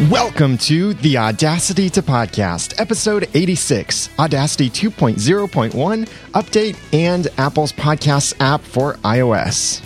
Welcome to the Audacity to Podcast, episode 86, Audacity 2.0.1 update, and Apple's Podcasts app for iOS.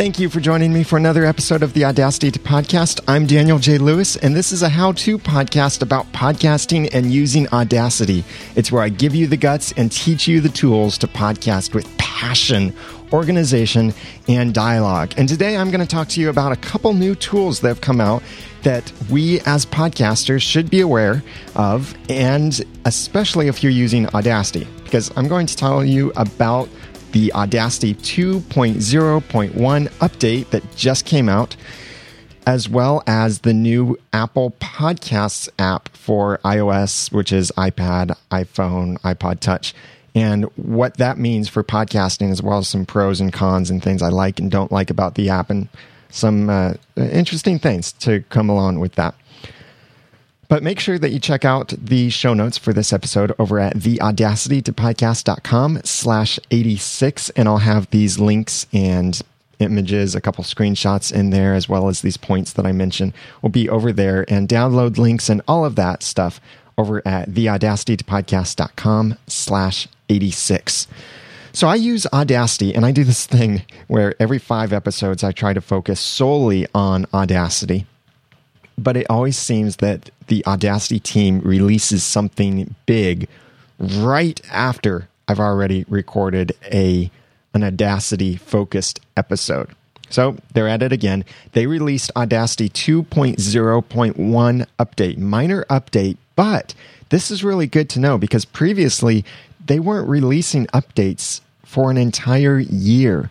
Thank you for joining me for another episode of the Audacity to Podcast. I'm Daniel J. Lewis, and this is a how to podcast about podcasting and using Audacity. It's where I give you the guts and teach you the tools to podcast with passion, organization, and dialogue. And today I'm going to talk to you about a couple new tools that have come out that we as podcasters should be aware of, and especially if you're using Audacity, because I'm going to tell you about the Audacity 2.0.1 update that just came out, as well as the new Apple Podcasts app for iOS, which is iPad, iPhone, iPod Touch, and what that means for podcasting, as well as some pros and cons and things I like and don't like about the app, and some uh, interesting things to come along with that. But make sure that you check out the show notes for this episode over at theaudacitytopodcast.com slash 86. And I'll have these links and images, a couple screenshots in there, as well as these points that I mentioned will be over there and download links and all of that stuff over at theaudacitytopodcast.com slash 86. So I use Audacity and I do this thing where every five episodes I try to focus solely on Audacity but it always seems that the Audacity team releases something big right after I've already recorded a an Audacity focused episode. So they're at it again. They released Audacity 2.0.1 update, minor update, but this is really good to know because previously they weren't releasing updates for an entire year.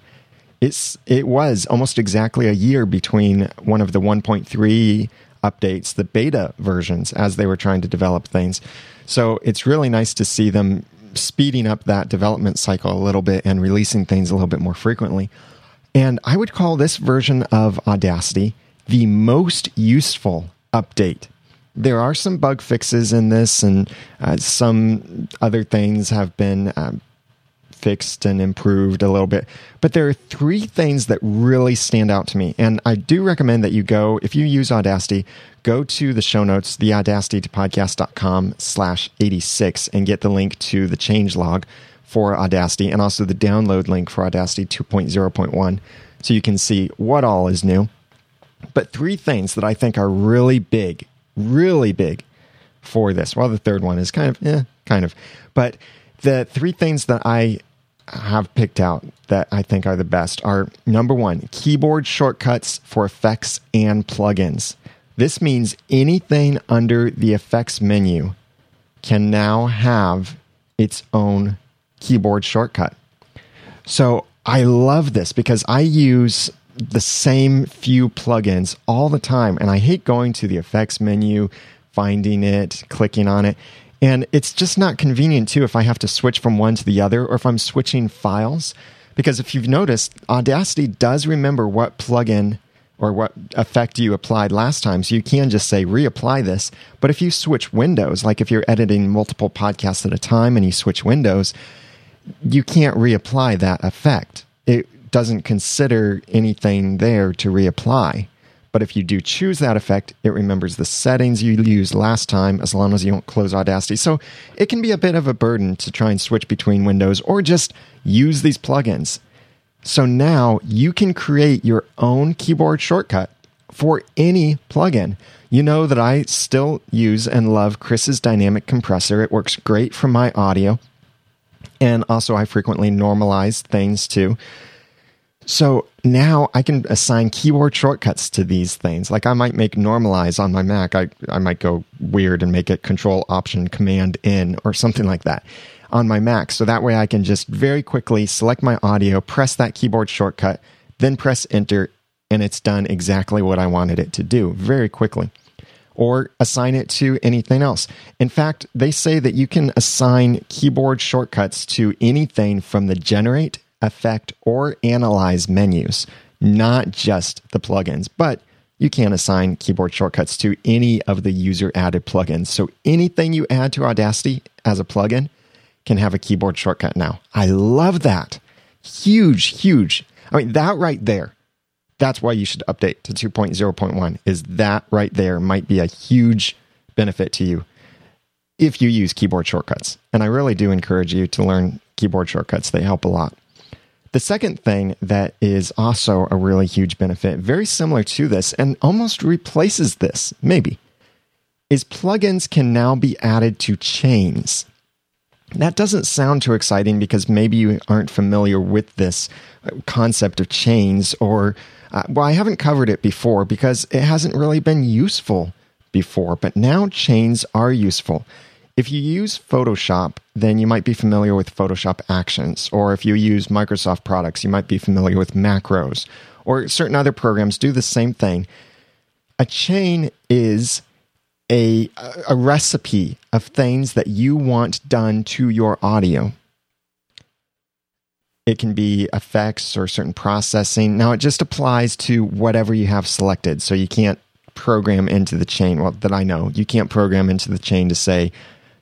It's it was almost exactly a year between one of the 1.3 updates, the beta versions, as they were trying to develop things. So it's really nice to see them speeding up that development cycle a little bit and releasing things a little bit more frequently. And I would call this version of Audacity the most useful update. There are some bug fixes in this, and uh, some other things have been um, fixed and improved a little bit. But there are three things that really stand out to me. And I do recommend that you go, if you use Audacity, go to the show notes, theaudacitytopodcast.com slash 86 and get the link to the change log for Audacity and also the download link for Audacity 2.0.1 so you can see what all is new. But three things that I think are really big, really big for this. Well, the third one is kind of, yeah, kind of. But the three things that I have picked out that I think are the best are number one, keyboard shortcuts for effects and plugins. This means anything under the effects menu can now have its own keyboard shortcut. So I love this because I use the same few plugins all the time, and I hate going to the effects menu, finding it, clicking on it. And it's just not convenient too if I have to switch from one to the other or if I'm switching files. Because if you've noticed, Audacity does remember what plugin or what effect you applied last time. So you can just say reapply this. But if you switch windows, like if you're editing multiple podcasts at a time and you switch windows, you can't reapply that effect. It doesn't consider anything there to reapply. But if you do choose that effect, it remembers the settings you used last time as long as you don't close Audacity. So it can be a bit of a burden to try and switch between windows or just use these plugins. So now you can create your own keyboard shortcut for any plugin. You know that I still use and love Chris's dynamic compressor. It works great for my audio. And also, I frequently normalize things too. So now I can assign keyboard shortcuts to these things. Like I might make normalize on my Mac. I, I might go weird and make it control option command in or something like that on my Mac. So that way I can just very quickly select my audio, press that keyboard shortcut, then press enter, and it's done exactly what I wanted it to do very quickly. Or assign it to anything else. In fact, they say that you can assign keyboard shortcuts to anything from the generate affect, or analyze menus, not just the plugins, but you can assign keyboard shortcuts to any of the user added plugins. So anything you add to Audacity as a plugin can have a keyboard shortcut now. I love that. Huge, huge. I mean, that right there, that's why you should update to 2.0.1 is that right there might be a huge benefit to you if you use keyboard shortcuts. And I really do encourage you to learn keyboard shortcuts. They help a lot. The second thing that is also a really huge benefit, very similar to this and almost replaces this, maybe, is plugins can now be added to chains. That doesn't sound too exciting because maybe you aren't familiar with this concept of chains, or, uh, well, I haven't covered it before because it hasn't really been useful before, but now chains are useful. If you use Photoshop, then you might be familiar with Photoshop Actions. Or if you use Microsoft products, you might be familiar with macros. Or certain other programs do the same thing. A chain is a, a recipe of things that you want done to your audio. It can be effects or certain processing. Now, it just applies to whatever you have selected. So you can't program into the chain. Well, that I know, you can't program into the chain to say,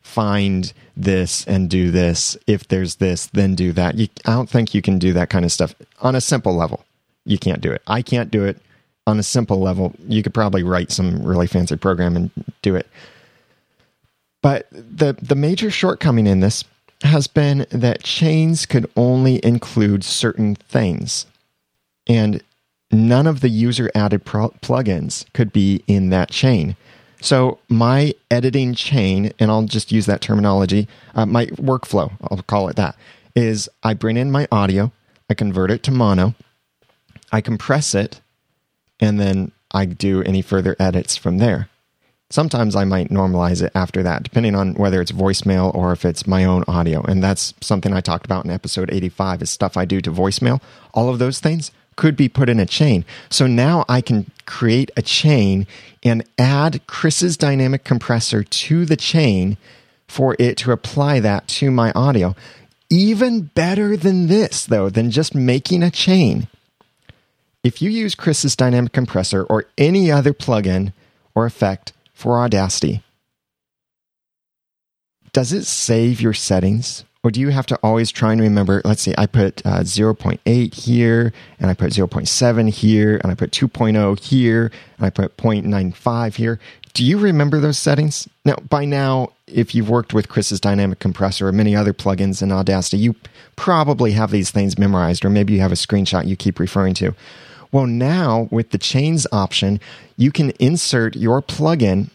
find this and do this. If there's this, then do that. You, I don't think you can do that kind of stuff on a simple level. You can't do it. I can't do it on a simple level. You could probably write some really fancy program and do it. But the the major shortcoming in this has been that chains could only include certain things. And none of the user added pro- plugins could be in that chain. So my editing chain, and I'll just use that terminology, uh, my workflow, I'll call it that, is I bring in my audio, I convert it to mono, I compress it, and then I do any further edits from there. Sometimes I might normalize it after that, depending on whether it's voicemail or if it's my own audio. And that's something I talked about in episode 85 is stuff I do to voicemail. All of those things could be put in a chain. So now I can create a chain and add Chris's dynamic compressor to the chain for it to apply that to my audio. Even better than this, though, than just making a chain. If you use Chris's dynamic compressor or any other plugin or effect for Audacity, does it save your settings? Or do you have to always try and remember? Let's see, I put uh, 0.8 here, and I put 0.7 here, and I put 2.0 here, and I put 0.95 here. Do you remember those settings? Now, by now, if you've worked with Chris's dynamic compressor or many other plugins in Audacity, you probably have these things memorized, or maybe you have a screenshot you keep referring to. Well, now with the chains option, you can insert your plugin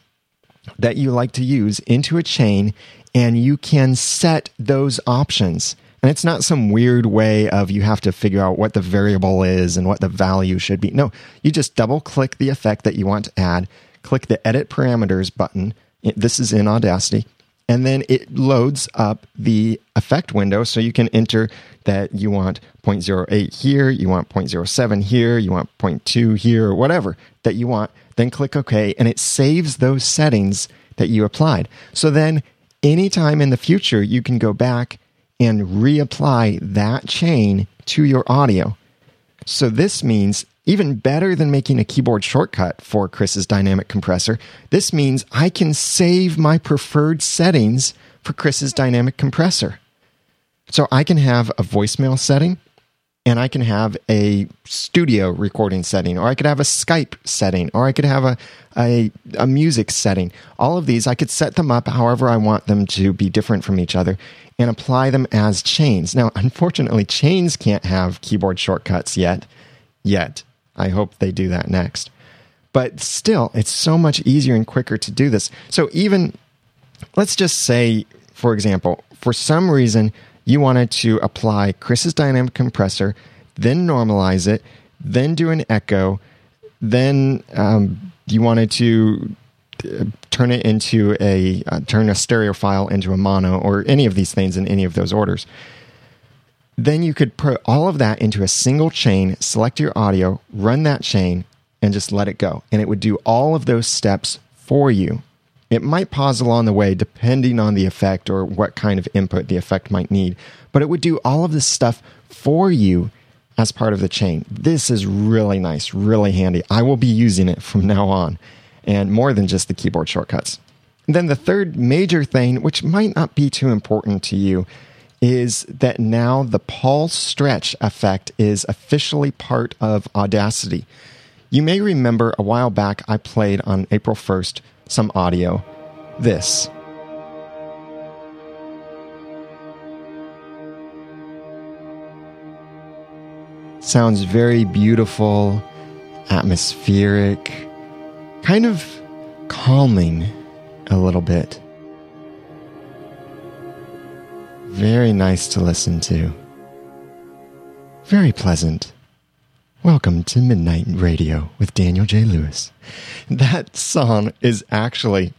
that you like to use into a chain and you can set those options. And it's not some weird way of you have to figure out what the variable is and what the value should be. No, you just double click the effect that you want to add, click the edit parameters button. This is in Audacity. And then it loads up the effect window so you can enter that you want 0.08 here, you want 0.07 here, you want 0.2 here, or whatever that you want. Then click OK, and it saves those settings that you applied. So then anytime in the future, you can go back and reapply that chain to your audio. So this means even better than making a keyboard shortcut for Chris's dynamic compressor, this means I can save my preferred settings for Chris's dynamic compressor. So I can have a voicemail setting and I can have a studio recording setting, or I could have a Skype setting, or I could have a, a, a, music setting. All of these, I could set them up however I want them to be different from each other and apply them as chains. Now, unfortunately, chains can't have keyboard shortcuts yet. Yet. I hope they do that next. But still, it's so much easier and quicker to do this. So, even let's just say, for example, for some reason, you wanted to apply Chris's dynamic compressor, then normalize it, then do an echo, then um, you wanted to uh, turn it into a uh, turn a stereo file into a mono or any of these things in any of those orders. Then you could put all of that into a single chain, select your audio, run that chain, and just let it go. And it would do all of those steps for you. It might pause along the way depending on the effect or what kind of input the effect might need, but it would do all of this stuff for you as part of the chain. This is really nice, really handy. I will be using it from now on and more than just the keyboard shortcuts. And then the third major thing, which might not be too important to you, is that now the Paulstretch effect is officially part of Audacity. You may remember a while back I played on April 1st some audio. This. Sounds very beautiful, atmospheric, kind of calming a little bit. Very nice to listen to. Very pleasant. Welcome to Midnight Radio with Daniel J. Lewis. That song is actually,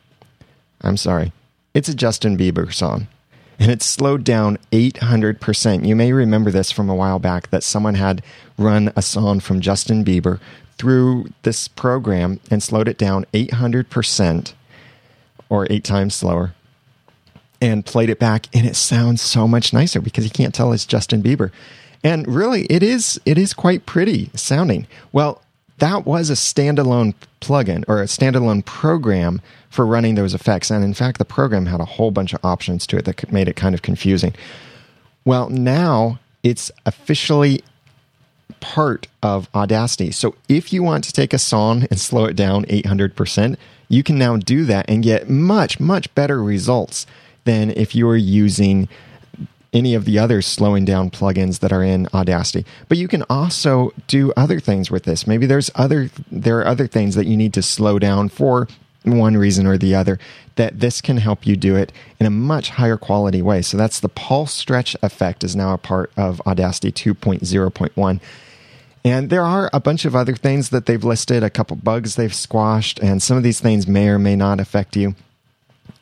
I'm sorry, it's a Justin Bieber song. And it's slowed down 800%. You may remember this from a while back that someone had run a song from Justin Bieber through this program and slowed it down 800% or eight times slower and played it back and it sounds so much nicer because you can't tell it's Justin Bieber. And really it is it is quite pretty sounding. Well, that was a standalone plugin or a standalone program for running those effects. And in fact, the program had a whole bunch of options to it that made it kind of confusing. Well, now it's officially part of Audacity. So if you want to take a song and slow it down 800%, you can now do that and get much, much better results than if you were using any of the other slowing down plugins that are in Audacity. But you can also do other things with this. Maybe there's other there are other things that you need to slow down for one reason or the other that this can help you do it in a much higher quality way. So that's the Paulstretch effect is now a part of Audacity 2.0.1. And there are a bunch of other things that they've listed, a couple bugs they've squashed, and some of these things may or may not affect you.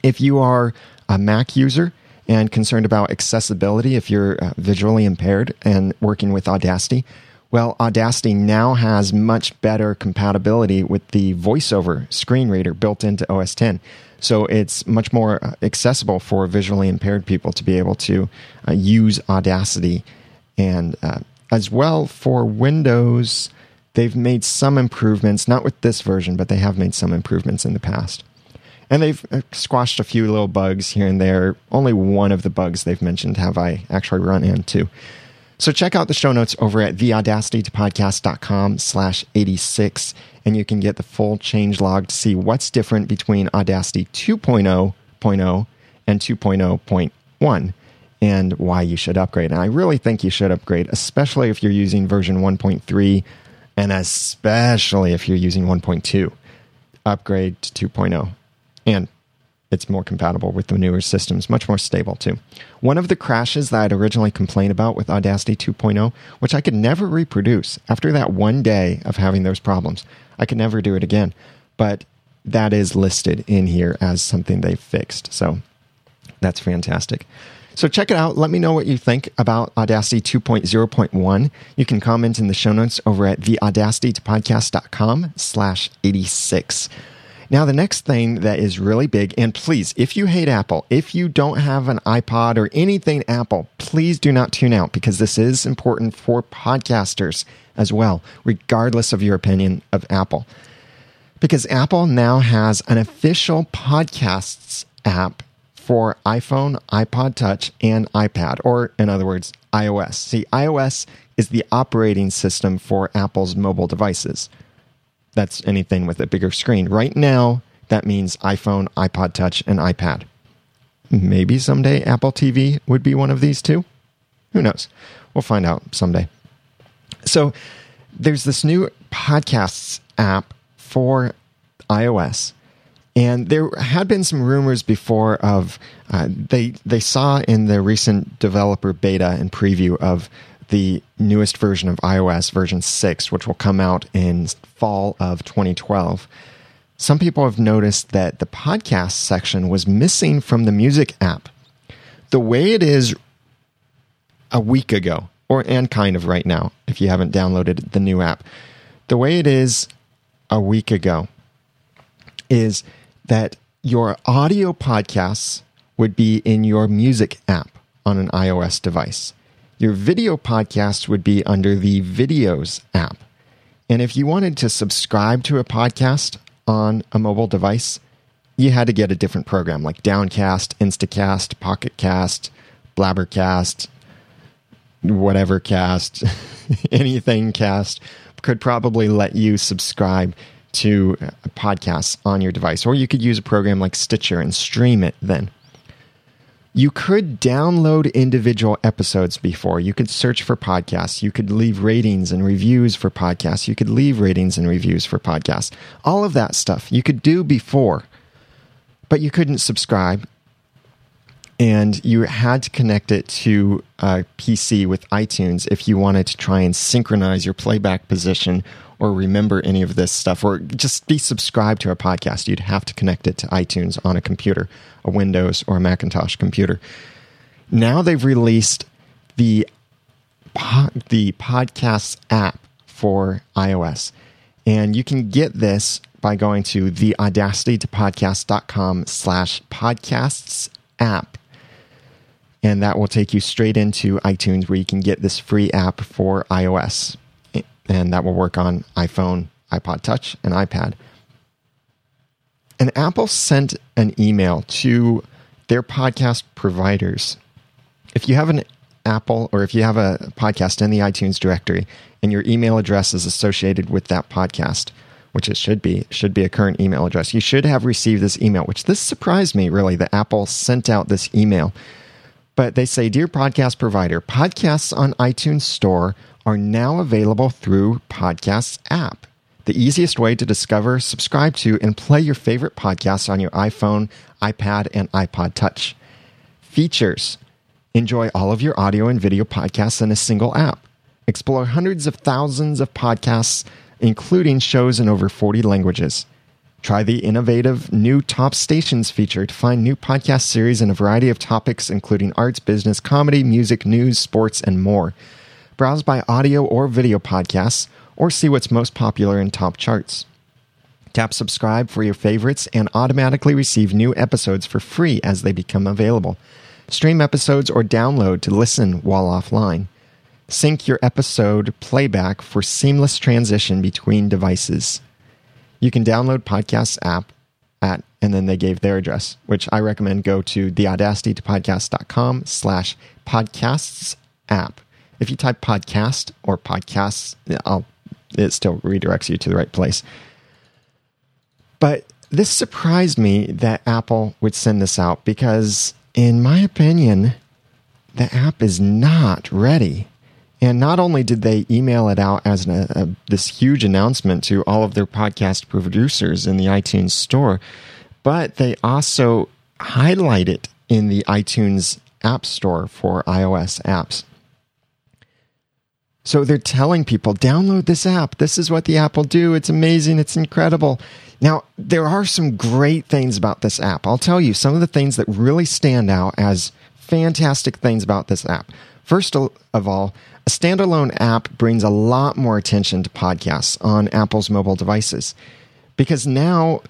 If you are a Mac user and concerned about accessibility if you're uh, visually impaired and working with Audacity, well, Audacity now has much better compatibility with the voiceover screen reader built into OS 10. So it's much more uh, accessible for visually impaired people to be able to uh, use Audacity. And uh, as well for Windows, they've made some improvements, not with this version, but they have made some improvements in the past. And they've uh, squashed a few little bugs here and there. Only one of the bugs they've mentioned have I actually run into. So check out the show notes over at theaudacitytopodcast.com slash 86, and you can get the full change log to see what's different between Audacity 2.0.0 and 2.0.1 and why you should upgrade. And I really think you should upgrade, especially if you're using version 1.3 and especially if you're using 1.2. Upgrade to 2.0 and it's more compatible with the newer systems, much more stable too. One of the crashes that I'd originally complained about with Audacity 2.0, which I could never reproduce after that one day of having those problems, I could never do it again. But that is listed in here as something they've fixed. So that's fantastic. So check it out. Let me know what you think about Audacity 2.0.1. You can comment in the show notes over at theaudacitypodcast.com slash 86. Now, the next thing that is really big, and please, if you hate Apple, if you don't have an iPod or anything Apple, please do not tune out because this is important for podcasters as well, regardless of your opinion of Apple. Because Apple now has an official podcasts app for iPhone, iPod Touch, and iPad, or in other words, iOS. See, iOS is the operating system for Apple's mobile devices that's anything with a bigger screen. Right now, that means iPhone, iPod Touch, and iPad. Maybe someday Apple TV would be one of these two. Who knows? We'll find out someday. So there's this new podcasts app for iOS. And there had been some rumors before of uh, they they saw in the recent developer beta and preview of the newest version of iOS, version 6, which will come out in fall of 2012. Some people have noticed that the podcast section was missing from the music app. The way it is a week ago, or and kind of right now, if you haven't downloaded the new app, the way it is a week ago is that your audio podcasts would be in your music app on an iOS device. Your video podcast would be under the Videos app. And if you wanted to subscribe to a podcast on a mobile device, you had to get a different program like Downcast, Instacast, Pocketcast, Blabbercast, whatever cast, anything cast could probably let you subscribe to podcasts on your device. Or you could use a program like Stitcher and stream it then. You could download individual episodes before. You could search for podcasts. You could leave ratings and reviews for podcasts. You could leave ratings and reviews for podcasts. All of that stuff you could do before, but you couldn't subscribe. And you had to connect it to a PC with iTunes if you wanted to try and synchronize your playback position or remember any of this stuff or just be subscribed to a podcast. You'd have to connect it to iTunes on a computer a Windows or a Macintosh computer. Now they've released the the podcasts app for iOS. And you can get this by going to the slash podcasts app. And that will take you straight into iTunes where you can get this free app for iOS. And that will work on iPhone, iPod Touch, and iPad. And Apple sent an email to their podcast providers. If you have an Apple or if you have a podcast in the iTunes directory and your email address is associated with that podcast, which it should be, should be a current email address. You should have received this email, which this surprised me really that Apple sent out this email. But they say, Dear podcast provider, podcasts on iTunes Store are now available through Podcasts app the easiest way to discover, subscribe to, and play your favorite podcasts on your iPhone, iPad, and iPod Touch. Features Enjoy all of your audio and video podcasts in a single app. Explore hundreds of thousands of podcasts, including shows in over 40 languages. Try the innovative new Top Stations feature to find new podcast series in a variety of topics, including arts, business, comedy, music, news, sports, and more. Browse by audio or video podcasts or see what's most popular in top charts. Tap subscribe for your favorites and automatically receive new episodes for free as they become available. Stream episodes or download to listen while offline. Sync your episode playback for seamless transition between devices. You can download Podcasts app at, and then they gave their address, which I recommend go to theaudacitytopodcast.com slash podcasts app. If you type podcast or podcasts, I'll it still redirects you to the right place. But this surprised me that Apple would send this out because, in my opinion, the app is not ready. And not only did they email it out as a, this huge announcement to all of their podcast producers in the iTunes store, but they also highlight it in the iTunes App Store for iOS apps. So they're telling people, download this app. This is what the app will do. It's amazing. It's incredible. Now, there are some great things about this app. I'll tell you some of the things that really stand out as fantastic things about this app. First of all, a standalone app brings a lot more attention to podcasts on Apple's mobile devices because now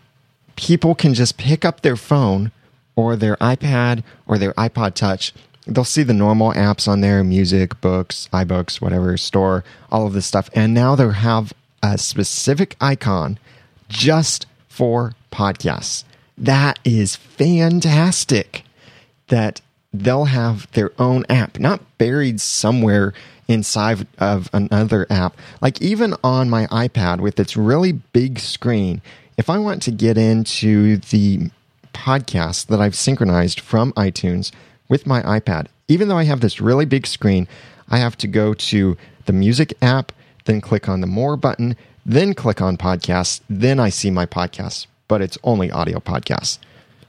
people can just pick up their phone or their iPad or their iPod Touch they'll see the normal apps on there music books ibooks whatever store all of this stuff. And now they'll have a specific icon just for podcasts. That is fantastic that they'll have their own app not buried somewhere inside of another app. Like even on my ipad with its really big screen if i want to get into the podcast that i've synchronized from itunes with my iPad, even though I have this really big screen, I have to go to the music app, then click on the more button, then click on podcasts, then I see my podcasts, but it's only audio podcasts.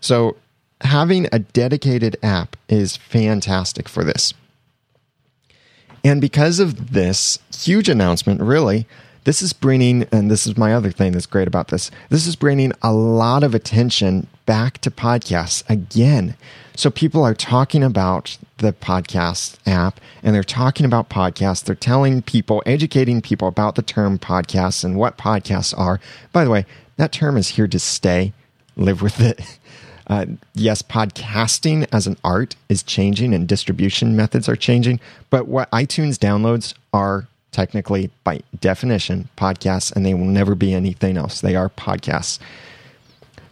So having a dedicated app is fantastic for this. And because of this huge announcement, really, this is bringing, and this is my other thing that's great about this, this is bringing a lot of attention back to podcasts again. So people are talking about the podcast app and they're talking about podcasts. They're telling people, educating people about the term podcasts and what podcasts are. By the way, that term is here to stay. Live with it. Uh, yes, podcasting as an art is changing and distribution methods are changing, but what iTunes downloads are technically, by definition, podcasts, and they will never be anything else. They are podcasts.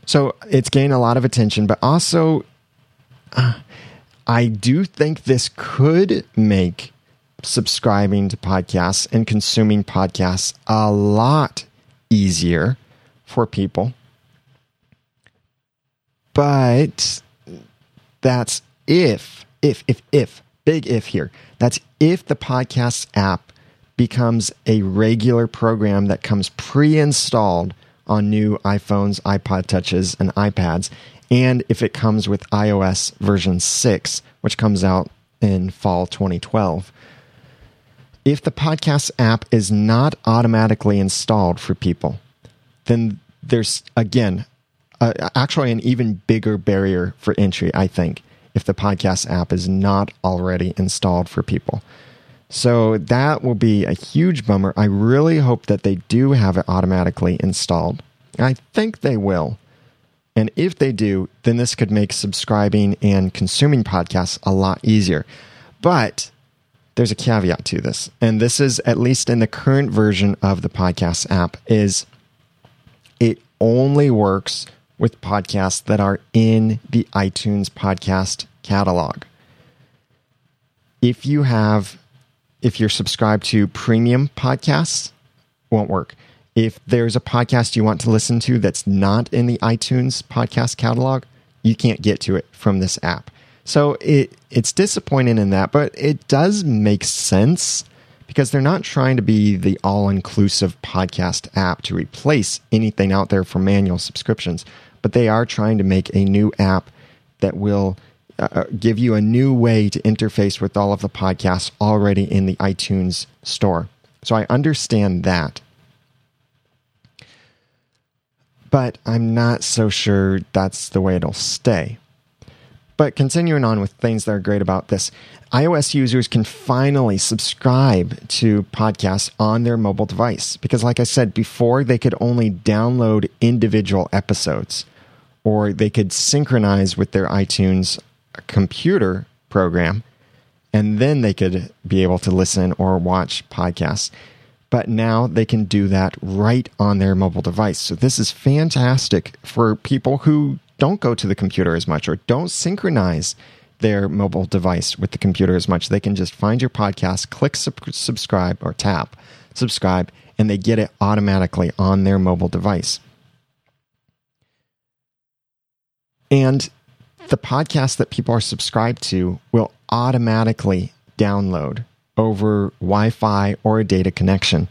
So it's gained a lot of attention, but also uh, I do think this could make subscribing to podcasts and consuming podcasts a lot easier for people. But that's if, if, if, if, big if here. That's if the podcast app becomes a regular program that comes pre installed on new iPhones, iPod Touches, and iPads, and if it comes with iOS version 6, which comes out in fall 2012. If the podcast app is not automatically installed for people, then there's, again, uh, actually an even bigger barrier for entry, I think, if the podcast app is not already installed for people. So that will be a huge bummer. I really hope that they do have it automatically installed. I think they will. And if they do, then this could make subscribing and consuming podcasts a lot easier. But there's a caveat to this. And this is at least in the current version of the podcast app is it only works with podcasts that are in the iTunes podcast catalog. If you have if you're subscribed to premium podcasts, won't work. If there's a podcast you want to listen to that's not in the iTunes podcast catalog, you can't get to it from this app. So it it's disappointing in that, but it does make sense because they're not trying to be the all-inclusive podcast app to replace anything out there for manual subscriptions, but they are trying to make a new app that will uh, uh, give you a new way to interface with all of the podcasts already in the iTunes store. So I understand that. But I'm not so sure that's the way it'll stay. But continuing on with things that are great about this, iOS users can finally subscribe to podcasts on their mobile device. Because, like I said before, they could only download individual episodes or they could synchronize with their iTunes computer program, and then they could be able to listen or watch podcasts. But now they can do that right on their mobile device. So this is fantastic for people who don't go to the computer as much or don't synchronize their mobile device with the computer as much. They can just find your podcast, click sub- subscribe or tap subscribe, and they get it automatically on their mobile device. And the podcast that people are subscribed to will automatically download over Wi Fi or a data connection.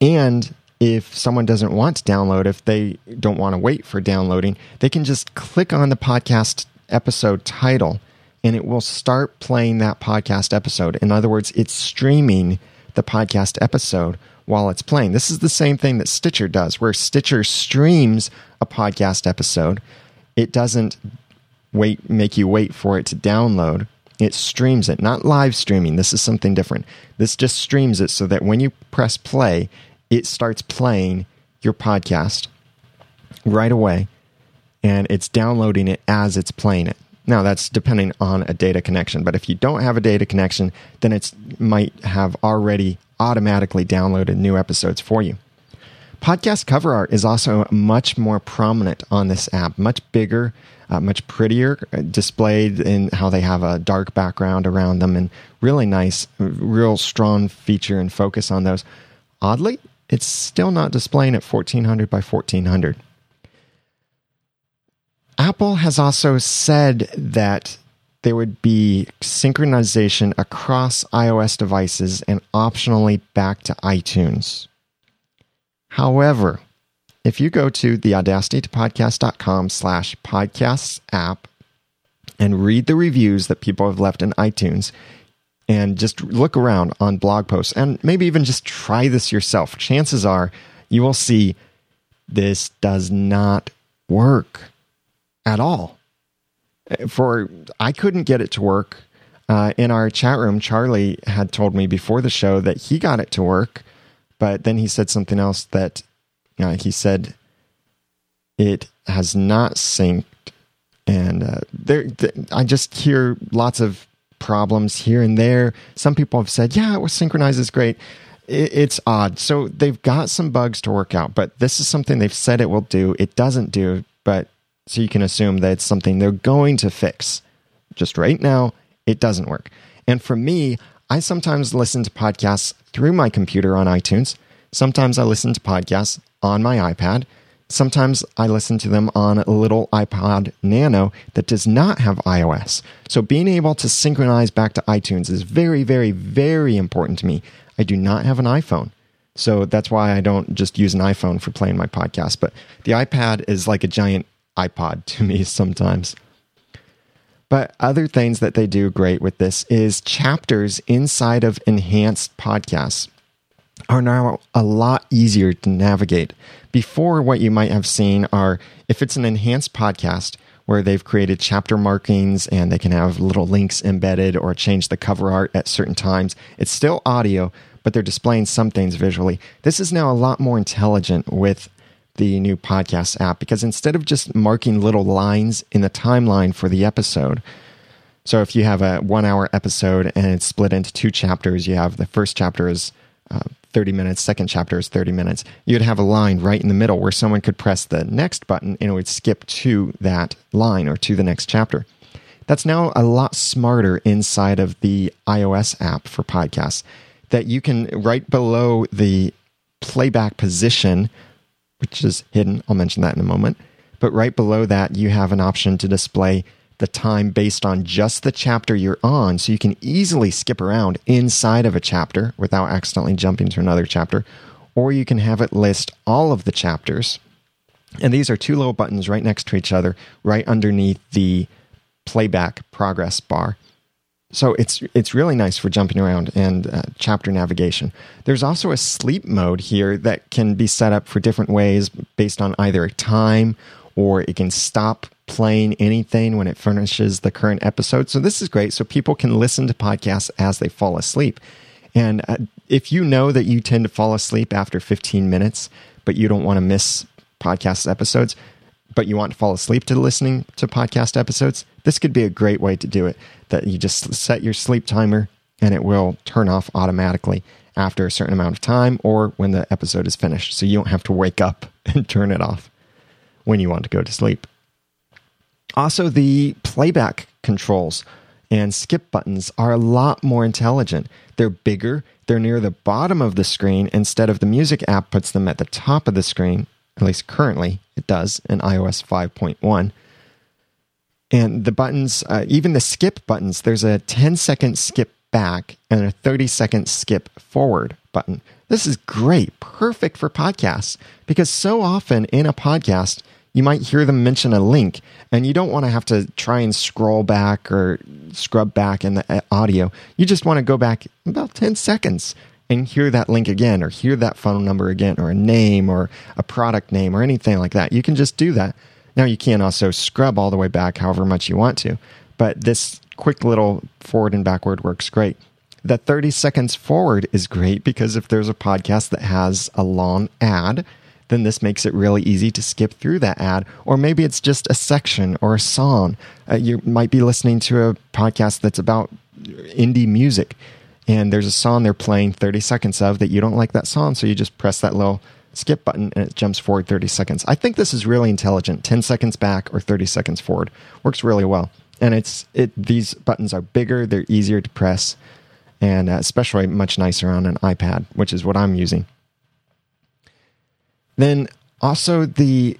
And if someone doesn't want to download, if they don't want to wait for downloading, they can just click on the podcast episode title and it will start playing that podcast episode. In other words, it's streaming the podcast episode while it's playing. This is the same thing that Stitcher does, where Stitcher streams a podcast episode. It doesn't wait make you wait for it to download. It streams it, not live streaming. This is something different. This just streams it so that when you press play, it starts playing your podcast right away and it's downloading it as it's playing it. Now that's depending on a data connection, but if you don't have a data connection, then it might have already automatically downloaded new episodes for you. Podcast cover art is also much more prominent on this app, much bigger, uh, much prettier, uh, displayed in how they have a dark background around them and really nice, real strong feature and focus on those. Oddly, it's still not displaying at 1400 by 1400. Apple has also said that there would be synchronization across iOS devices and optionally back to iTunes. However, if you go to the audacitytopodcast.com slash podcasts app and read the reviews that people have left in iTunes and just look around on blog posts and maybe even just try this yourself, chances are you will see this does not work at all. For I couldn't get it to work. Uh, in our chat room, Charlie had told me before the show that he got it to work, but then he said something else that uh, he said it has not synced, and uh, there th- I just hear lots of problems here and there. Some people have said, "Yeah, it was synchronized is great." It, it's odd. So they've got some bugs to work out, but this is something they've said it will do. It doesn't do. but so you can assume that it's something they're going to fix. Just right now, it doesn't work. And for me, I sometimes listen to podcasts through my computer on iTunes. Sometimes I listen to podcasts on my iPad. Sometimes I listen to them on a little iPod Nano that does not have iOS. So being able to synchronize back to iTunes is very, very, very important to me. I do not have an iPhone. So that's why I don't just use an iPhone for playing my podcast. But the iPad is like a giant iPod to me sometimes. But other things that they do great with this is chapters inside of enhanced podcasts are now a lot easier to navigate. Before, what you might have seen are if it's an enhanced podcast where they've created chapter markings and they can have little links embedded or change the cover art at certain times, it's still audio, but they're displaying some things visually. This is now a lot more intelligent with the new podcast app because instead of just marking little lines in the timeline for the episode, so if you have a one hour episode and it's split into two chapters, you have the first chapter is uh, 30 minutes, second chapter is 30 minutes, you'd have a line right in the middle where someone could press the next button and it would skip to that line or to the next chapter. That's now a lot smarter inside of the iOS app for podcasts that you can right below the playback position, which is hidden. I'll mention that in a moment. But right below that, you have an option to display the time based on just the chapter you're on. So you can easily skip around inside of a chapter without accidentally jumping to another chapter. Or you can have it list all of the chapters. And these are two little buttons right next to each other, right underneath the playback progress bar. So it's it's really nice for jumping around and uh, chapter navigation. There's also a sleep mode here that can be set up for different ways based on either time or it can stop playing anything when it finishes the current episode. So this is great. So people can listen to podcasts as they fall asleep. And uh, if you know that you tend to fall asleep after 15 minutes, but you don't want to miss podcast episodes, but you want to fall asleep to listening to podcast episodes, this could be a great way to do it. That you just set your sleep timer and it will turn off automatically after a certain amount of time or when the episode is finished. So you don't have to wake up and turn it off when you want to go to sleep. Also, the playback controls and skip buttons are a lot more intelligent. They're bigger, they're near the bottom of the screen instead of the music app puts them at the top of the screen, at least currently it does in iOS 5.1. And the buttons, uh, even the skip buttons, there's a 10 second skip back and a 30 second skip forward button. This is great, perfect for podcasts because so often in a podcast, you might hear them mention a link and you don't want to have to try and scroll back or scrub back in the uh, audio. You just want to go back about 10 seconds and hear that link again or hear that phone number again or a name or a product name or anything like that. You can just do that. Now, you can also scrub all the way back however much you want to, but this quick little forward and backward works great. The 30 seconds forward is great because if there's a podcast that has a long ad, then this makes it really easy to skip through that ad. Or maybe it's just a section or a song. Uh, you might be listening to a podcast that's about indie music, and there's a song they're playing 30 seconds of that you don't like that song, so you just press that little skip button and it jumps forward 30 seconds. I think this is really intelligent. 10 seconds back or 30 seconds forward works really well. And it's it these buttons are bigger, they're easier to press, and uh, especially much nicer on an iPad, which is what I'm using. Then also the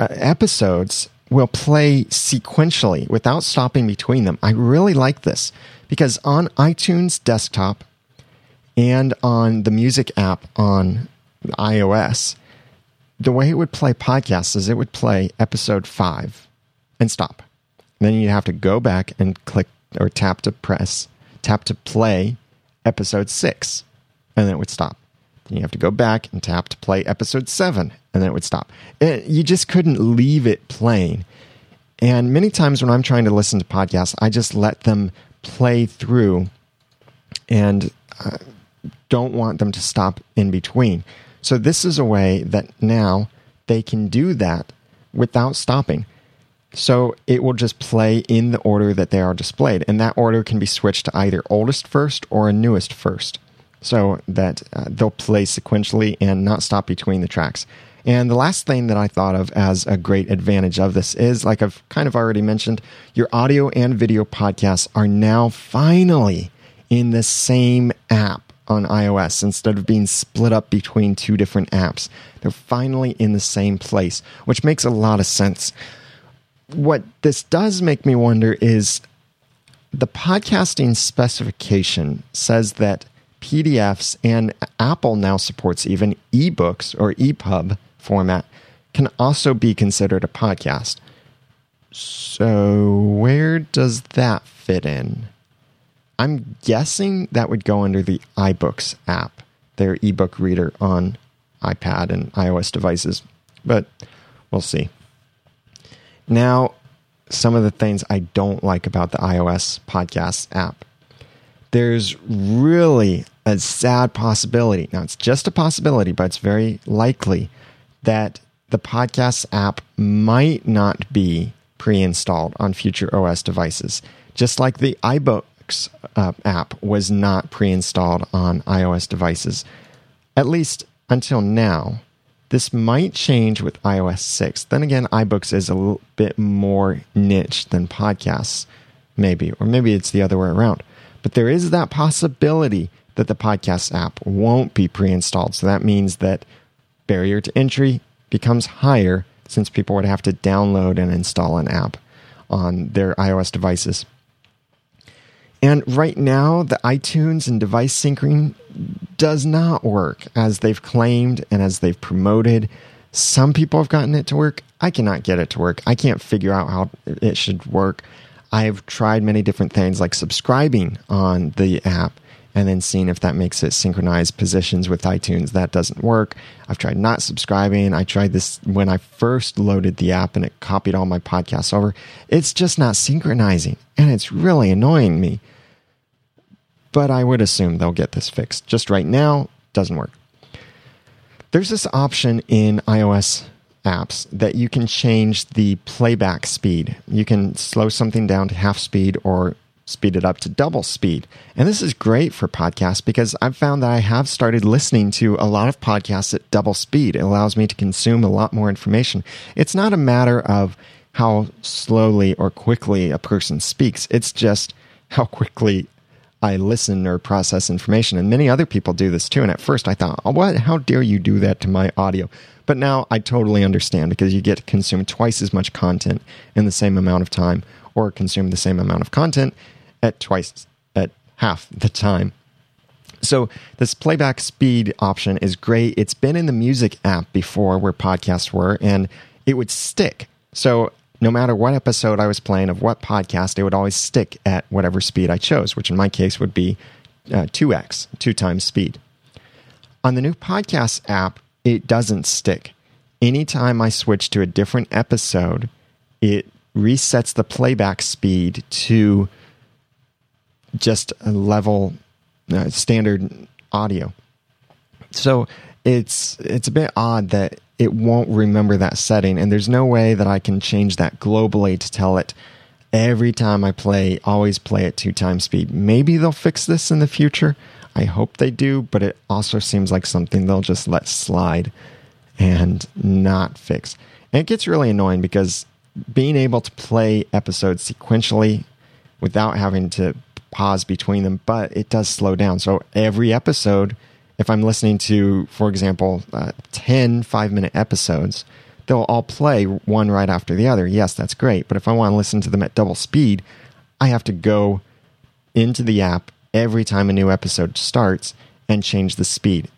uh, episodes will play sequentially without stopping between them. I really like this because on iTunes desktop and on the music app on iOS, the way it would play podcasts is it would play episode five and stop. Then you'd have to go back and click or tap to press, tap to play episode six, and then it would stop. Then you have to go back and tap to play episode seven, and then it would stop. It, you just couldn't leave it playing. And many times when I'm trying to listen to podcasts, I just let them play through and uh, don't want them to stop in between. So, this is a way that now they can do that without stopping. So, it will just play in the order that they are displayed. And that order can be switched to either oldest first or newest first so that uh, they'll play sequentially and not stop between the tracks. And the last thing that I thought of as a great advantage of this is, like I've kind of already mentioned, your audio and video podcasts are now finally in the same app on iOS instead of being split up between two different apps. They're finally in the same place, which makes a lot of sense. What this does make me wonder is the podcasting specification says that PDFs and Apple now supports even ebooks or EPUB format can also be considered a podcast. So, where does that fit in? I'm guessing that would go under the iBooks app, their ebook reader on iPad and iOS devices, but we'll see. Now, some of the things I don't like about the iOS podcast app. There's really a sad possibility. Now, it's just a possibility, but it's very likely that the podcast app might not be pre installed on future OS devices, just like the iBooks uh, app was not pre installed on iOS devices, at least until now. This might change with iOS 6. Then again, iBooks is a little bit more niche than podcasts, maybe, or maybe it's the other way around. But there is that possibility that the podcast app won't be pre installed. So that means that barrier to entry becomes higher since people would have to download and install an app on their iOS devices. And right now, the iTunes and device syncing does not work as they've claimed and as they've promoted. Some people have gotten it to work. I cannot get it to work. I can't figure out how it should work. I've tried many different things like subscribing on the app and then seeing if that makes it synchronize positions with iTunes. That doesn't work. I've tried not subscribing. I tried this when I first loaded the app and it copied all my podcasts over. It's just not synchronizing and it's really annoying me. But I would assume they'll get this fixed. Just right now, doesn't work. There's this option in iOS apps that you can change the playback speed. You can slow something down to half speed or speed it up to double speed. And this is great for podcasts because I've found that I have started listening to a lot of podcasts at double speed. It allows me to consume a lot more information. It's not a matter of how slowly or quickly a person speaks, it's just how quickly I listen or process information. And many other people do this too. And at first I thought, oh, what? How dare you do that to my audio? But now I totally understand because you get to consume twice as much content in the same amount of time or consume the same amount of content at twice at half the time. So this playback speed option is great. It's been in the music app before where podcasts were and it would stick. So no matter what episode I was playing of what podcast, it would always stick at whatever speed I chose, which in my case would be uh, 2x, two times speed. On the new podcast app, it doesn't stick. Anytime I switch to a different episode, it resets the playback speed to just a level uh, standard audio. So it's it's a bit odd that it won't remember that setting and there's no way that I can change that globally to tell it every time I play always play at two times speed. Maybe they'll fix this in the future. I hope they do, but it also seems like something they'll just let slide and not fix. And it gets really annoying because being able to play episodes sequentially without having to pause between them, but it does slow down. So every episode if I'm listening to, for example, uh, 10 five minute episodes, they'll all play one right after the other. Yes, that's great. But if I want to listen to them at double speed, I have to go into the app every time a new episode starts and change the speed.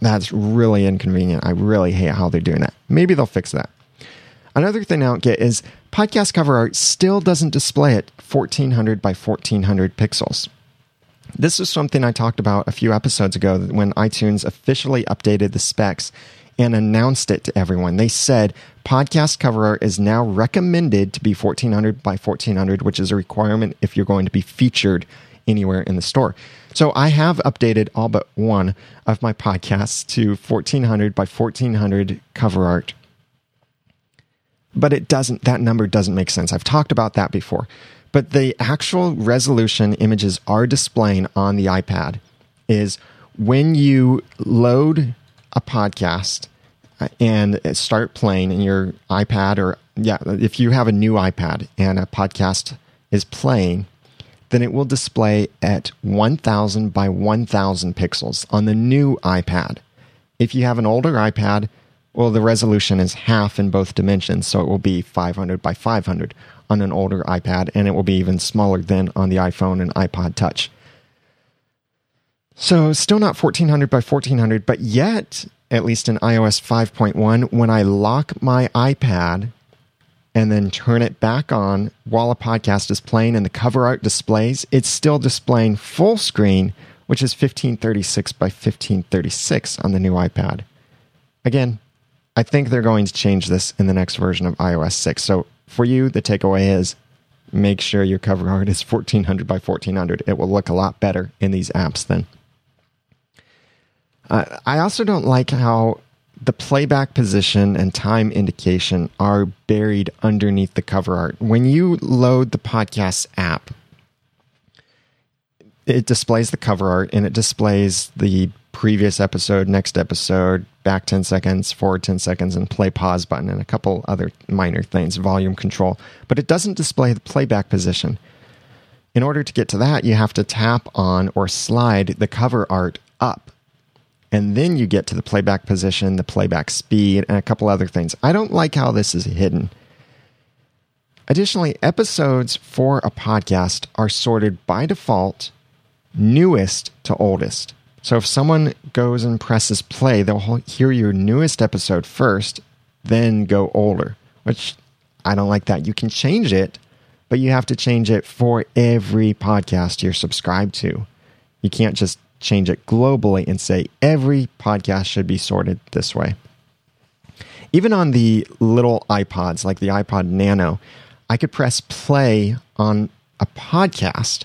That's really inconvenient. I really hate how they're doing that. Maybe they'll fix that. Another thing I don't get is podcast cover art still doesn't display at 1400 by 1400 pixels. This is something I talked about a few episodes ago when iTunes officially updated the specs and announced it to everyone. They said podcast cover art is now recommended to be 1400 by 1400, which is a requirement if you're going to be featured anywhere in the store. So I have updated all but one of my podcasts to 1400 by 1400 cover art. But it doesn't, that number doesn't make sense. I've talked about that before. But the actual resolution images are displaying on the iPad is when you load a podcast uh, and start playing in your iPad or yeah, if you have a new iPad and a podcast is playing, then it will display at 1000 by 1000 pixels on the new iPad. If you have an older iPad, well, the resolution is half in both dimensions, so it will be 500 by 500 on an older iPad, and it will be even smaller than on the iPhone and iPod Touch. So, still not 1400 by 1400, but yet, at least in iOS 5.1, when I lock my iPad and then turn it back on while a podcast is playing and the cover art displays, it's still displaying full screen, which is 1536 by 1536 on the new iPad. Again, I think they're going to change this in the next version of iOS 6. So for you, the takeaway is make sure your cover art is 1400 by 1400. It will look a lot better in these apps then. Uh, I also don't like how the playback position and time indication are buried underneath the cover art. When you load the podcast app, it displays the cover art and it displays the previous episode, next episode, back 10 seconds, forward 10 seconds, and play pause button, and a couple other minor things, volume control. But it doesn't display the playback position. In order to get to that, you have to tap on or slide the cover art up and then you get to the playback position, the playback speed, and a couple other things. I don't like how this is hidden. Additionally, episodes for a podcast are sorted by default newest to oldest. So if someone goes and presses play, they'll hear your newest episode first, then go older, which I don't like that. You can change it, but you have to change it for every podcast you're subscribed to. You can't just change it globally and say every podcast should be sorted this way. Even on the little iPods, like the iPod Nano, I could press play on a podcast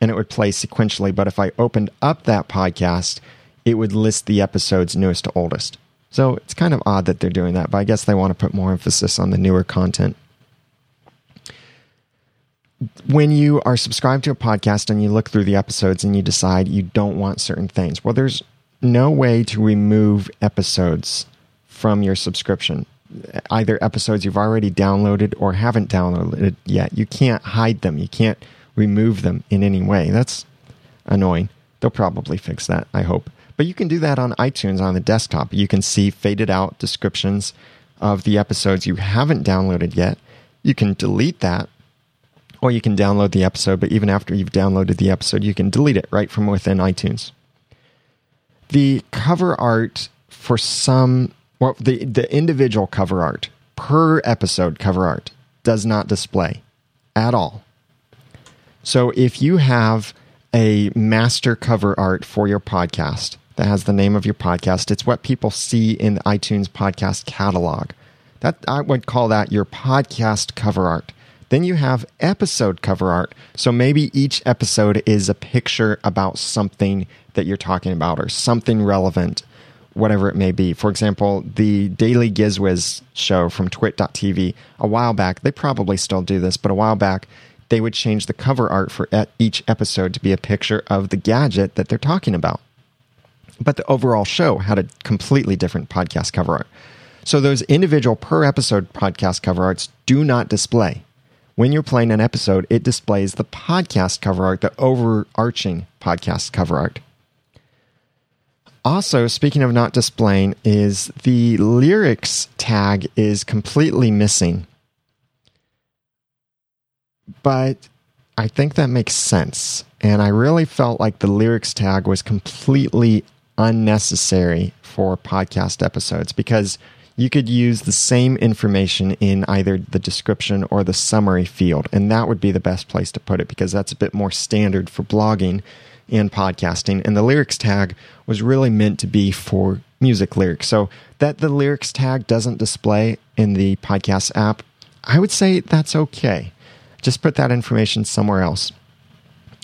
and it would play sequentially. But if I opened up that podcast, it would list the episodes newest to oldest. So it's kind of odd that they're doing that, but I guess they want to put more emphasis on the newer content when you are subscribed to a podcast and you look through the episodes and you decide you don't want certain things, well, there's no way to remove episodes from your subscription. Either episodes you've already downloaded or haven't downloaded yet. You can't hide them. You can't remove them in any way. That's annoying. They'll probably fix that, I hope. But you can do that on iTunes on the desktop. You can see faded out descriptions of the episodes you haven't downloaded yet. You can delete that or you can download the episode, but even after you've downloaded the episode, you can delete it right from within iTunes. The cover art for some, well, the, the individual cover art per episode cover art does not display at all. So if you have a master cover art for your podcast that has the name of your podcast, it's what people see in the iTunes podcast catalog. That I would call that your podcast cover art. Then you have episode cover art. So maybe each episode is a picture about something that you're talking about or something relevant, whatever it may be. For example, the Daily Giz Wiz show from twit.tv a while back, they probably still do this, but a while back, they would change the cover art for each episode to be a picture of the gadget that they're talking about. But the overall show had a completely different podcast cover art. So those individual per episode podcast cover arts do not display when you're playing an episode, it displays the podcast cover art, the overarching podcast cover art. Also, speaking of not displaying, is the lyrics tag is completely missing. But I think that makes sense. And I really felt like the lyrics tag was completely unnecessary for podcast episodes because you could use the same information in either the description or the summary field. And that would be the best place to put it because that's a bit more standard for blogging and podcasting. And the lyrics tag was really meant to be for music lyrics. So that the lyrics tag doesn't display in the podcast app, I would say that's okay. Just put that information somewhere else.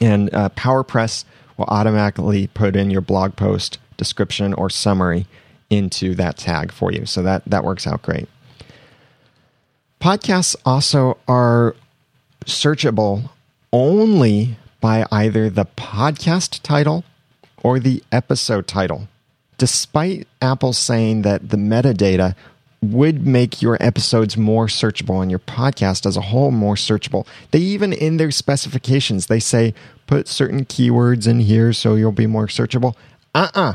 And uh, PowerPress will automatically put in your blog post description or summary into that tag for you. So that, that works out great. Podcasts also are searchable only by either the podcast title or the episode title. despite Apple saying that the metadata would make your episodes more searchable and your podcast as a whole more searchable. They even in their specifications they say put certain keywords in here so you'll be more searchable. Uh-uh.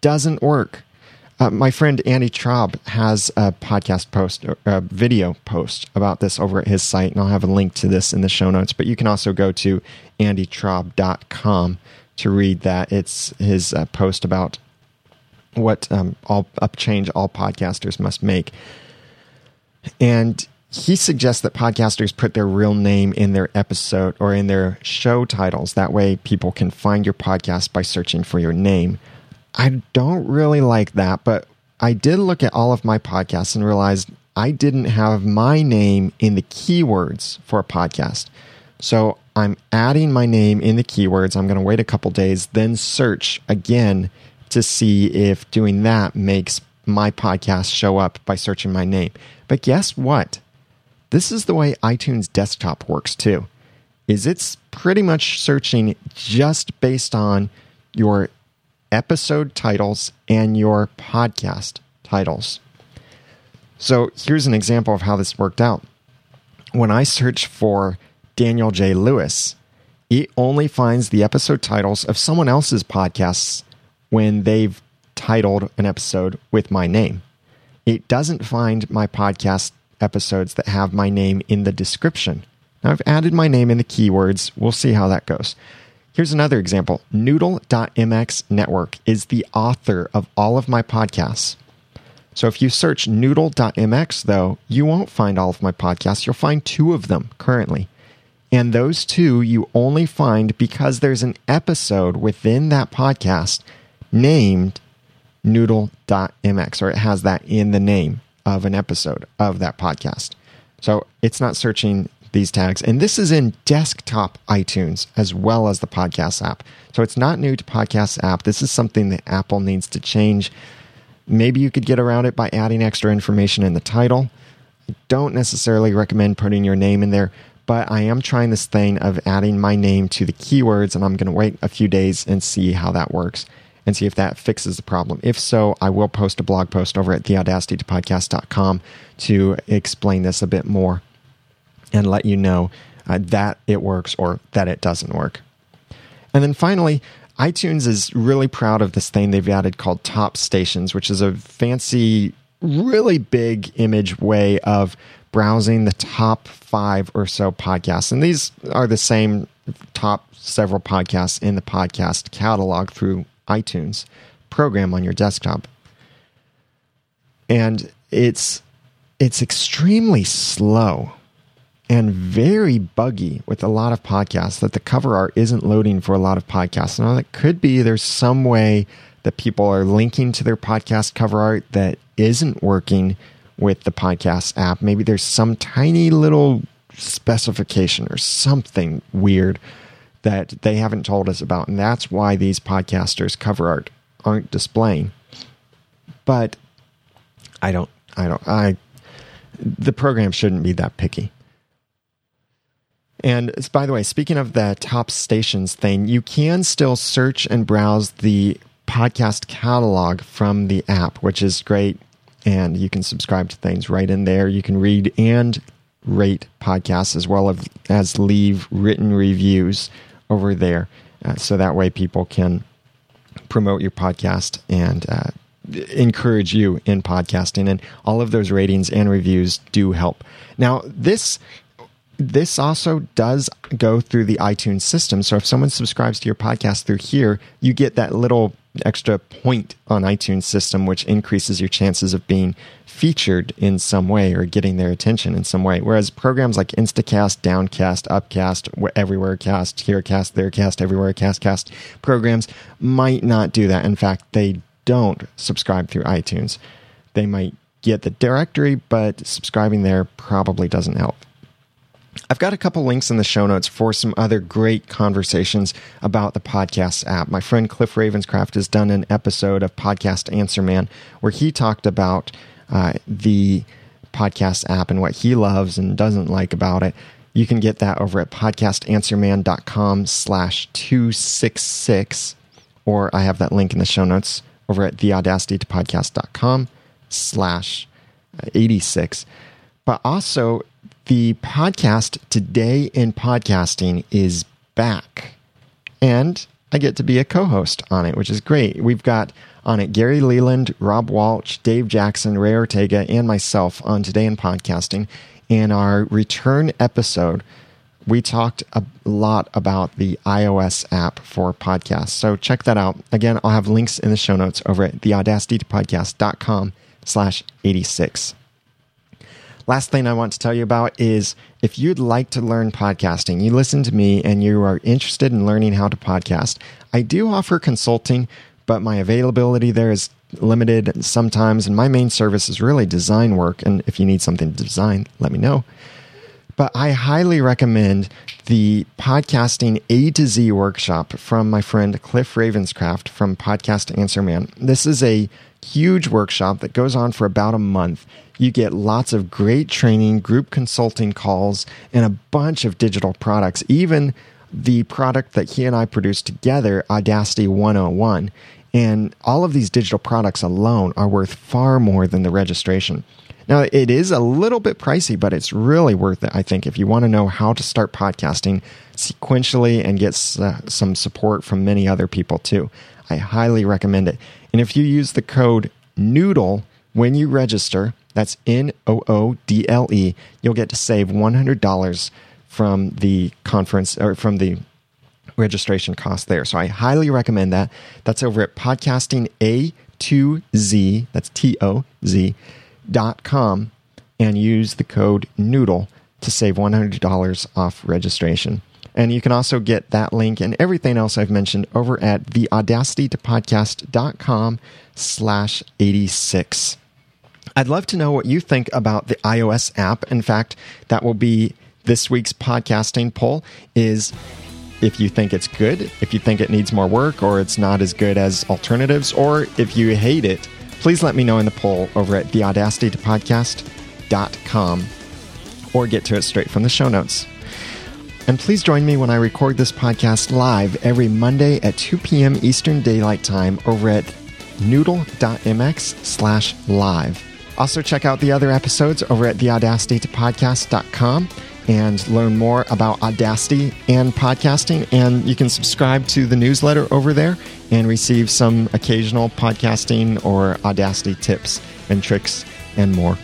Doesn't work. Uh, my friend Andy Traub has a podcast post, a video post about this over at his site, and I'll have a link to this in the show notes. But you can also go to andytraub.com to read that. It's his uh, post about what um, all up change all podcasters must make. And he suggests that podcasters put their real name in their episode or in their show titles. That way, people can find your podcast by searching for your name. I don't really like that, but I did look at all of my podcasts and realized I didn't have my name in the keywords for a podcast. So I'm adding my name in the keywords. I'm going to wait a couple days, then search again to see if doing that makes my podcast show up by searching my name. But guess what? This is the way iTunes desktop works too. Is it's pretty much searching just based on your episode titles and your podcast titles. So here's an example of how this worked out. When I search for Daniel J. Lewis, it only finds the episode titles of someone else's podcasts when they've titled an episode with my name. It doesn't find my podcast episodes that have my name in the description. Now, I've added my name in the keywords. We'll see how that goes. Here's another example Noodle.mx Network is the author of all of my podcasts. So if you search noodle.mx, though, you won't find all of my podcasts. You'll find two of them currently. And those two you only find because there's an episode within that podcast named noodle.mx, or it has that in the name of an episode of that podcast. So it's not searching these tags. And this is in desktop iTunes as well as the podcast app. So it's not new to podcast app. This is something that Apple needs to change. Maybe you could get around it by adding extra information in the title. I don't necessarily recommend putting your name in there, but I am trying this thing of adding my name to the keywords, and I'm going to wait a few days and see how that works and see if that fixes the problem. If so, I will post a blog post over at theaudacitytopodcast.com to explain this a bit more and let you know uh, that it works or that it doesn't work. And then finally, iTunes is really proud of this thing they've added called Top Stations, which is a fancy, really big image way of browsing the top five or so podcasts. And these are the same top several podcasts in the podcast catalog through iTunes program on your desktop. And it's it's extremely slow and very buggy with a lot of podcasts that the cover art isn't loading for a lot of podcasts. Now that could be there's some way that people are linking to their podcast cover art that isn't working with the podcast app. Maybe there's some tiny little specification or something weird that they haven't told us about. And that's why these podcasters' cover art aren't displaying. But I don't, I don't, I, the program shouldn't be that picky. And by the way, speaking of the top stations thing, you can still search and browse the podcast catalog from the app, which is great. And you can subscribe to things right in there. You can read and rate podcasts as well as leave written reviews over there. Uh, so that way people can promote your podcast and uh, encourage you in podcasting. And all of those ratings and reviews do help. Now, this this also does go through the iTunes system. So if someone subscribes to your podcast through here, you get that little extra point on iTunes system, which increases your chances of being featured in some way or getting their attention in some way. Whereas programs like Instacast, Downcast, Upcast, Everywhere Cast, Herecast, Therecast, Everywhere Cast, Cast programs might not do that. In fact, they don't subscribe through iTunes. They might get the directory, but subscribing there probably doesn't help. I've got a couple links in the show notes for some other great conversations about the podcast app. My friend Cliff Ravenscraft has done an episode of Podcast Answer Man where he talked about uh, the podcast app and what he loves and doesn't like about it. You can get that over at podcastanswerman.com slash 266, or I have that link in the show notes over at theaudacitytopodcast.com slash 86. But also, the podcast Today in Podcasting is back. And I get to be a co host on it, which is great. We've got on it Gary Leland, Rob Walsh, Dave Jackson, Ray Ortega, and myself on Today in Podcasting. In our return episode, we talked a lot about the iOS app for podcasts. So check that out. Again, I'll have links in the show notes over at theaudacitypodcast.com slash 86. Last thing I want to tell you about is if you'd like to learn podcasting, you listen to me and you are interested in learning how to podcast, I do offer consulting, but my availability there is limited sometimes. And my main service is really design work. And if you need something to design, let me know. But I highly recommend the podcasting A to Z workshop from my friend Cliff Ravenscraft from Podcast Answer Man. This is a huge workshop that goes on for about a month. You get lots of great training, group consulting calls, and a bunch of digital products, even the product that he and I produced together, Audacity 101. And all of these digital products alone are worth far more than the registration. Now, it is a little bit pricey, but it's really worth it, I think, if you want to know how to start podcasting sequentially and get uh, some support from many other people too. I highly recommend it. And if you use the code NOODLE when you register, that's N O O D L E. You'll get to save $100 from the conference or from the registration cost there. So I highly recommend that. That's over at podcasting A2Z, that's T O Z, dot com, and use the code NOODLE to save $100 off registration. And you can also get that link and everything else I've mentioned over at theaudacitytopodcast.com slash 86. I'd love to know what you think about the iOS app. In fact, that will be this week's podcasting poll is if you think it's good, if you think it needs more work or it's not as good as alternatives, or if you hate it, please let me know in the poll over at theaudacitytopodcast.com or get to it straight from the show notes. And please join me when I record this podcast live every Monday at 2 p.m. Eastern Daylight Time over at noodle.mx slash live. Also, check out the other episodes over at theaudacitytopodcast.com and learn more about Audacity and podcasting. And you can subscribe to the newsletter over there and receive some occasional podcasting or Audacity tips and tricks and more.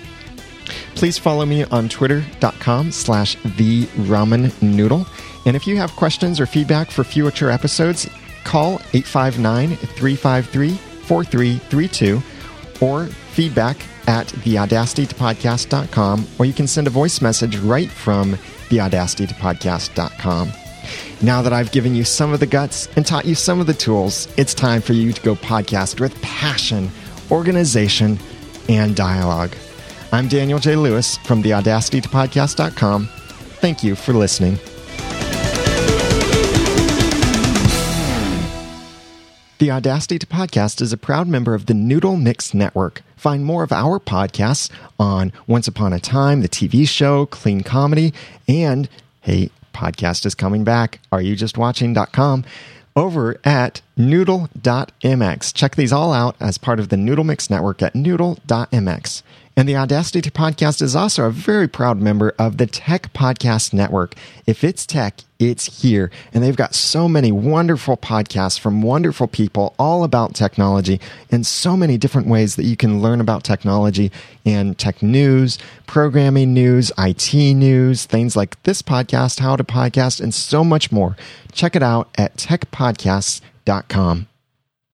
Please follow me on twitter.com slash the ramen noodle. And if you have questions or feedback for future episodes, call 859 353 4332 or feedback at theaudacitytopodcast.com, or you can send a voice message right from theaudacitytopodcast.com. Now that I've given you some of the guts and taught you some of the tools, it's time for you to go podcast with passion, organization, and dialogue. I'm Daniel J. Lewis from theaudacitytopodcast.com. Thank you for listening. The Audacity to Podcast is a proud member of the Noodle Mix Network. Find more of our podcasts on Once Upon a Time, the TV show, Clean Comedy, and hey, podcast is coming back. Are you just watching.com? Over at noodle.mx. Check these all out as part of the Noodle Mix Network at noodle.mx. And the Audacity to Podcast is also a very proud member of the Tech Podcast Network. If it's tech, it's here. And they've got so many wonderful podcasts from wonderful people all about technology and so many different ways that you can learn about technology and tech news, programming news, IT news, things like this podcast, how to podcast, and so much more. Check it out at techpodcasts.com.